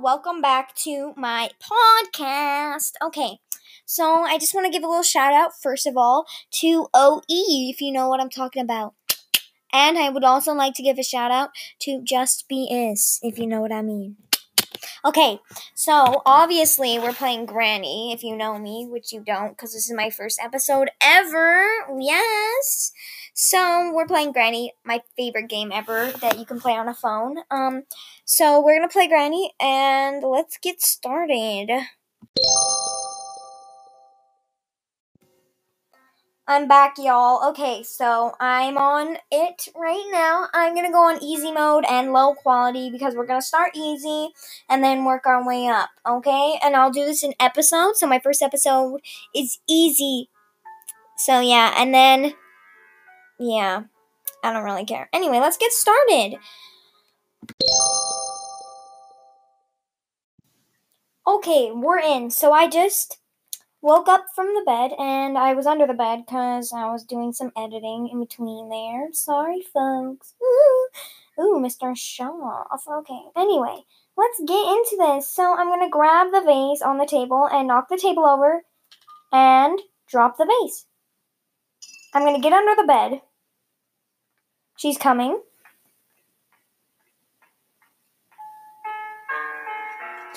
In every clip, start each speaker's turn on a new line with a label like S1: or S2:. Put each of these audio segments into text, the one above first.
S1: Welcome back to my podcast. Okay, so I just want to give a little shout out, first of all, to OE, if you know what I'm talking about. And I would also like to give a shout out to Just Be Is, if you know what I mean. Okay, so obviously we're playing Granny, if you know me, which you don't, because this is my first episode ever. Yes. So we're playing Granny, my favorite game ever that you can play on a phone. Um, so we're gonna play Granny, and let's get started. I'm back, y'all. Okay, so I'm on it right now. I'm gonna go on easy mode and low quality because we're gonna start easy and then work our way up, okay? And I'll do this in episodes. So my first episode is easy. So yeah, and then yeah, I don't really care. Anyway, let's get started. Okay, we're in. So I just woke up from the bed and I was under the bed because I was doing some editing in between there. Sorry, folks. Ooh, Ooh Mr. Shaw. Okay, anyway, let's get into this. So I'm going to grab the vase on the table and knock the table over and drop the vase. I'm going to get under the bed. She's coming.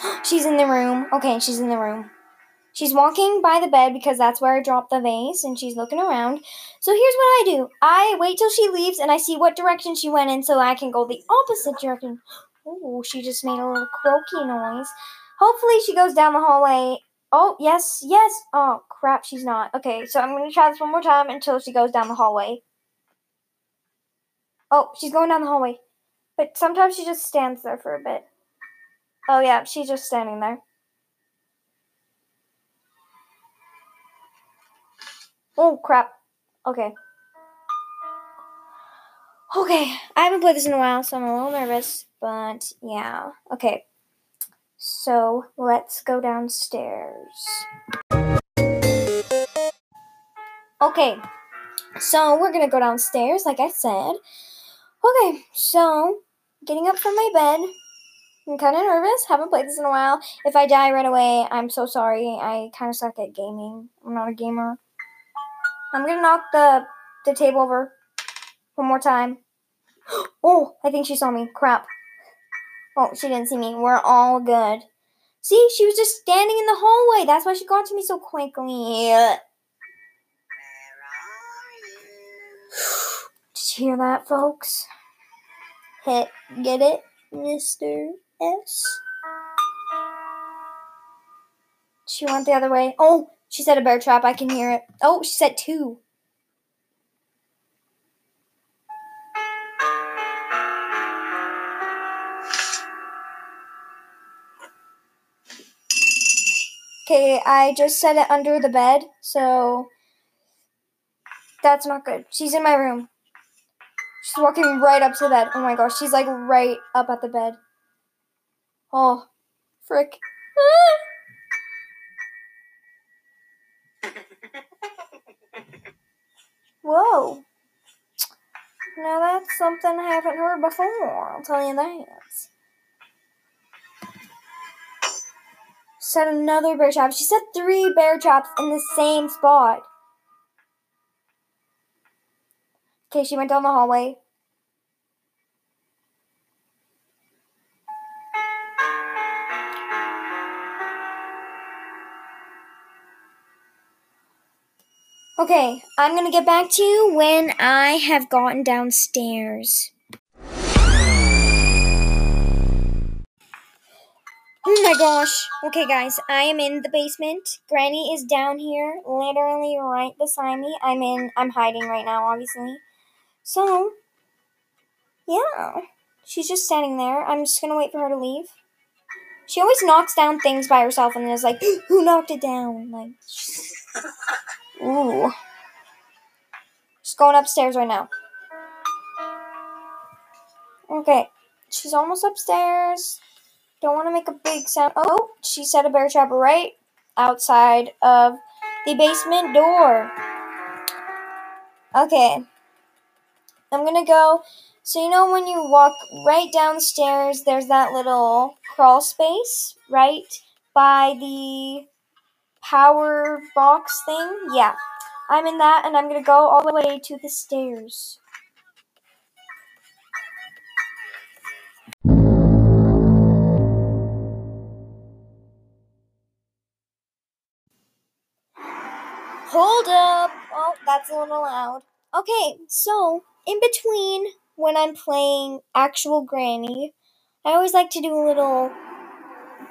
S1: she's in the room. Okay, she's in the room. She's walking by the bed because that's where I dropped the vase and she's looking around. So here's what I do I wait till she leaves and I see what direction she went in so I can go the opposite direction. Oh, she just made a little croaky noise. Hopefully she goes down the hallway. Oh, yes, yes. Oh, crap, she's not. Okay, so I'm going to try this one more time until she goes down the hallway. Oh, she's going down the hallway. But sometimes she just stands there for a bit. Oh, yeah, she's just standing there. Oh, crap. Okay. Okay, I haven't played this in a while, so I'm a little nervous, but yeah. Okay. So, let's go downstairs. Okay, so we're gonna go downstairs, like I said. Okay, so getting up from my bed. I'm kind of nervous. Haven't played this in a while. If I die right away, I'm so sorry. I kind of suck at gaming. I'm not a gamer. I'm gonna knock the the table over one more time. Oh, I think she saw me. Crap. Oh, she didn't see me. We're all good. See, she was just standing in the hallway. That's why she got to me so quickly. Did you hear that, folks? Hit, get it, Mr. S? She went the other way. Oh, she said a bear trap. I can hear it. Oh, she said two. Okay, I just set it under the bed, so that's not good. She's in my room. She's walking right up to the bed. Oh my gosh, she's like right up at the bed. Oh, frick. Whoa. Now that's something I haven't heard before, I'll tell you that. Set another bear trap. She set three bear traps in the same spot. Okay, she went down the hallway. Okay, I'm gonna get back to you when I have gotten downstairs. Oh my gosh. Okay, guys, I am in the basement. Granny is down here, literally right beside me. I'm in, I'm hiding right now, obviously. So, yeah. She's just standing there. I'm just gonna wait for her to leave. She always knocks down things by herself and is like, who knocked it down? Like, ooh. She's going upstairs right now. Okay. She's almost upstairs. Don't want to make a big sound. Oh, she set a bear trap right outside of the basement door. Okay. I'm gonna go So you know when you walk right downstairs, there's that little crawl space right by the power box thing. Yeah, I'm in that, and I'm gonna go all the way to the stairs. Hold up! Oh, that's a little loud. Okay, so in between when I'm playing actual Granny, I always like to do a little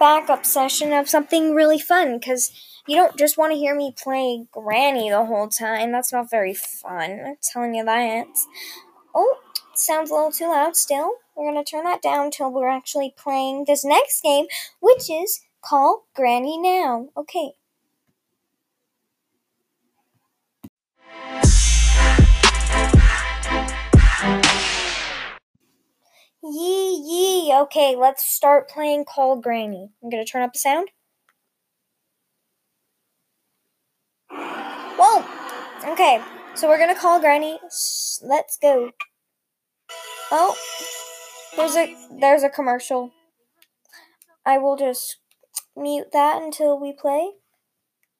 S1: backup session of something really fun because you don't just want to hear me play Granny the whole time. That's not very fun. I'm telling you that. Oh, sounds a little too loud still. We're going to turn that down till we're actually playing this next game, which is Call Granny Now. Okay. Yee yee. Okay, let's start playing Call Granny. I'm gonna turn up the sound. Whoa! Okay, so we're gonna call Granny. Let's go. Oh, there's a there's a commercial. I will just mute that until we play.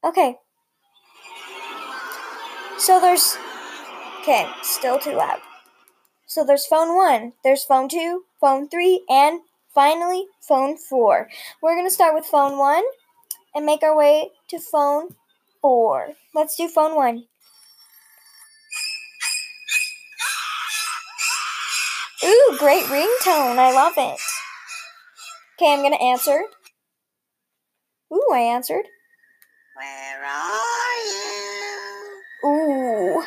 S1: Okay. So there's okay, still too loud. So there's phone one, there's phone two, phone three, and finally phone four. We're going to start with phone one and make our way to phone four. Let's do phone one. Ooh, great ringtone. I love it. Okay, I'm going to answer. Ooh, I answered.
S2: Where are you?
S1: Ooh.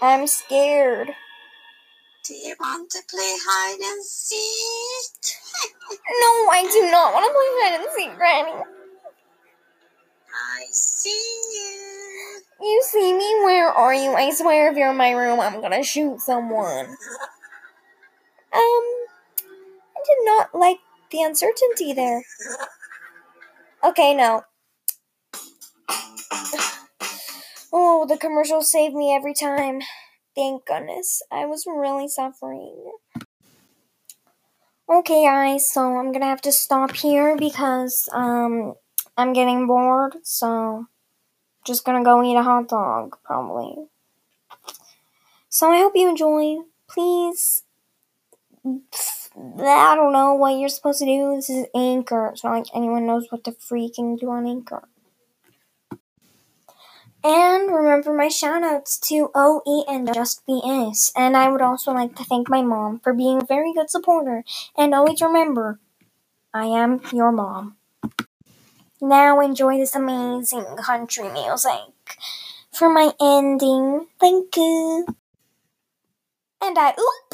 S1: I'm scared.
S2: Do you want to play hide and seek?
S1: No, I do not want to play hide and seek, Granny.
S2: I see you.
S1: You see me? Where are you? I swear if you're in my room, I'm gonna shoot someone. Um, I did not like the uncertainty there. Okay, no. Oh, the commercials save me every time. Thank goodness. I was really suffering. Okay, guys, so I'm gonna have to stop here because um I'm getting bored, so just gonna go eat a hot dog, probably. So I hope you enjoy. Please I don't know what you're supposed to do. This is Anchor. It's not like anyone knows what to freaking do on Anchor. And remember my shoutouts to OE and Just Be BS. And I would also like to thank my mom for being a very good supporter. And always remember, I am your mom. Now enjoy this amazing country music for my ending. Thank you. And I oop.